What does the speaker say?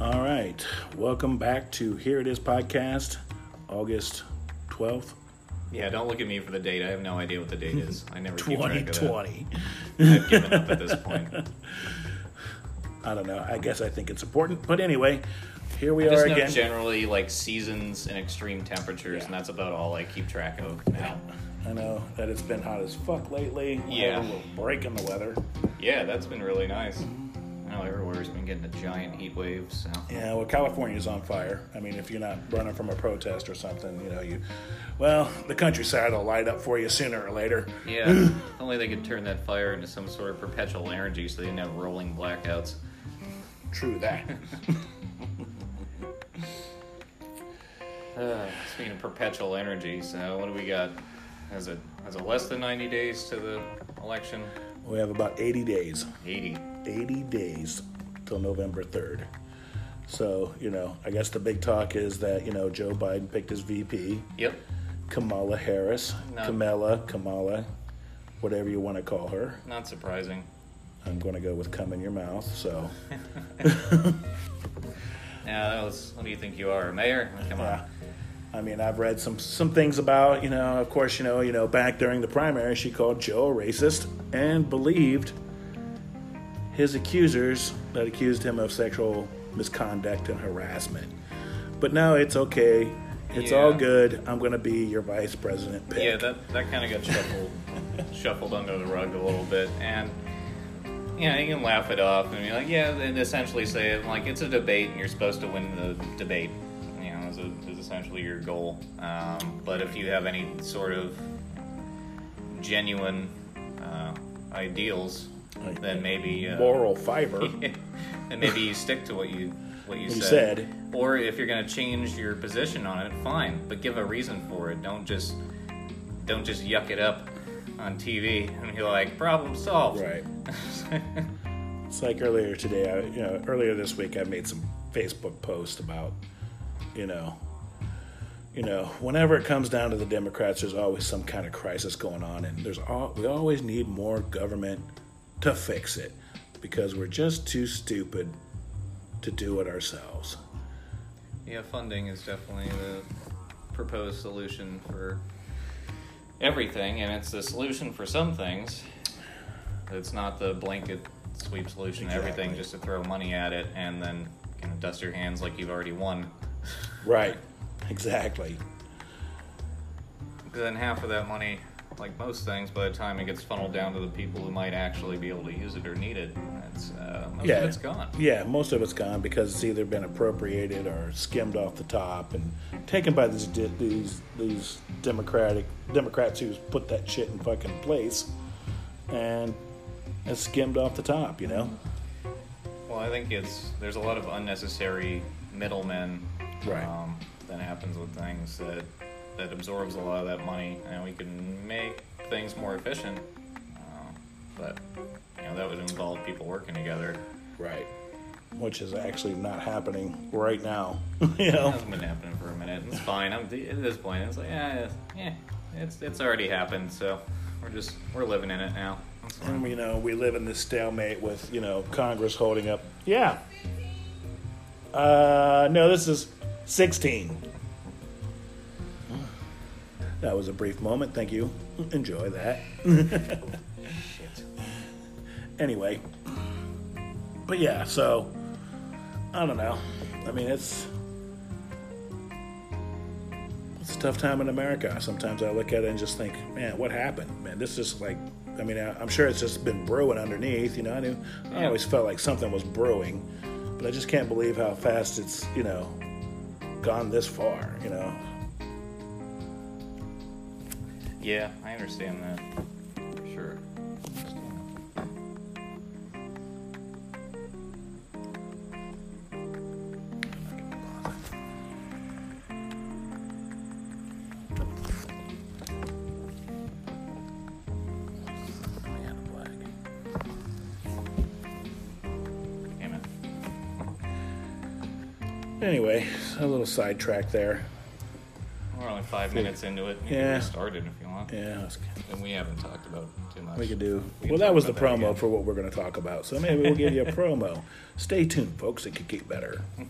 All right. Welcome back to Hear It Is podcast, August 12th, Yeah, don't look at me for the date. I have no idea what the date is. I never keep track of 2020. I've given up at this point. I don't know. I guess I think it's important. But anyway, here we I just are know again. generally like seasons and extreme temperatures, and that's about all I keep track of now. I know that it's been hot as fuck lately. Yeah. a little break in the weather. Yeah, that's been really nice. Mm-hmm. Know everywhere's been getting a giant heat wave, so Yeah, well, California's on fire. I mean, if you're not running from a protest or something, you know, you, well, the countryside will light up for you sooner or later. yeah. if only they could turn that fire into some sort of perpetual energy, so they didn't have rolling blackouts. True that. Uh, speaking of perpetual energy, so what do we got? Is it is it less than ninety days to the election? we have about 80 days. Eighty. 80 days till November 3rd. So, you know, I guess the big talk is that, you know, Joe Biden picked his VP, Yep. Kamala Harris. Kamala, Kamala, whatever you want to call her. Not surprising. I'm going to go with come in your mouth. So, Yeah, that was. What do you think you are, a mayor? Come on. yeah. I mean, I've read some some things about, you know, of course, you know, you know, back during the primary, she called Joe a racist and believed his accusers that accused him of sexual misconduct and harassment. But no, it's okay. It's all good. I'm going to be your vice president pick. Yeah, that that kind of got shuffled shuffled under the rug a little bit, and you know you can laugh it off and be like, yeah, and essentially say it like it's a debate and you're supposed to win the debate. You know, is, a, is essentially your goal. Um, but if you have any sort of genuine uh, ideals, then maybe uh, Moral fiber. then maybe you stick to what you what you, You said. said. Or if you're going to change your position on it, fine, but give a reason for it. Don't just don't just yuck it up on TV and be like, problem solved. Right. It's like earlier today, I, you know, earlier this week, I made some Facebook post about, you know, you know, whenever it comes down to the Democrats, there's always some kind of crisis going on, and there's all we always need more government to fix it because we're just too stupid to do it ourselves. yeah, funding is definitely the proposed solution for everything, and it's the solution for some things. It's not the blanket sweep solution to everything, just to throw money at it and then kind of dust your hands like you've already won. Right. Exactly. Because then half of that money, like most things, by the time it gets funneled down to the people who might actually be able to use it or need it, it's uh, most Yeah. of it's gone. Yeah, most of it's gone because it's either been appropriated or skimmed off the top and taken by these these these democratic Democrats who's put that shit in fucking place, and it's skimmed off the top. You know. Well, I think it's there's a lot of unnecessary middlemen Right. um, that happens with things that that absorbs a lot of that money, and we can make things more efficient. Uh, but you know that would involve people working together. Right. Which is actually not happening right now. you It know. hasn't been happening for a minute. It's fine. I'm at this point. It's like yeah, yeah, it's it's already happened. So we're just we're living in it now. And, you know, we live in this stalemate with, you know, Congress holding up. Yeah. Uh, no, this is 16. That was a brief moment. Thank you. Enjoy that. Shit. Anyway. But yeah, so, I don't know. I mean, it's. It's a tough time in America. Sometimes I look at it and just think, man, what happened? Man, this is like, I mean, I- I'm sure it's just been brewing underneath. You know, I knew, I always felt like something was brewing, but I just can't believe how fast it's, you know, gone this far. You know, Yeah, I understand that for sure. Anyway, a little sidetrack there. We're only five minutes into it. You Yeah. can get started if you want. Yeah, and we haven't talked about too much. We could do. We well, that was the promo again. for what we're going to talk about. So maybe we'll give you a promo. Stay tuned, folks. It could get better.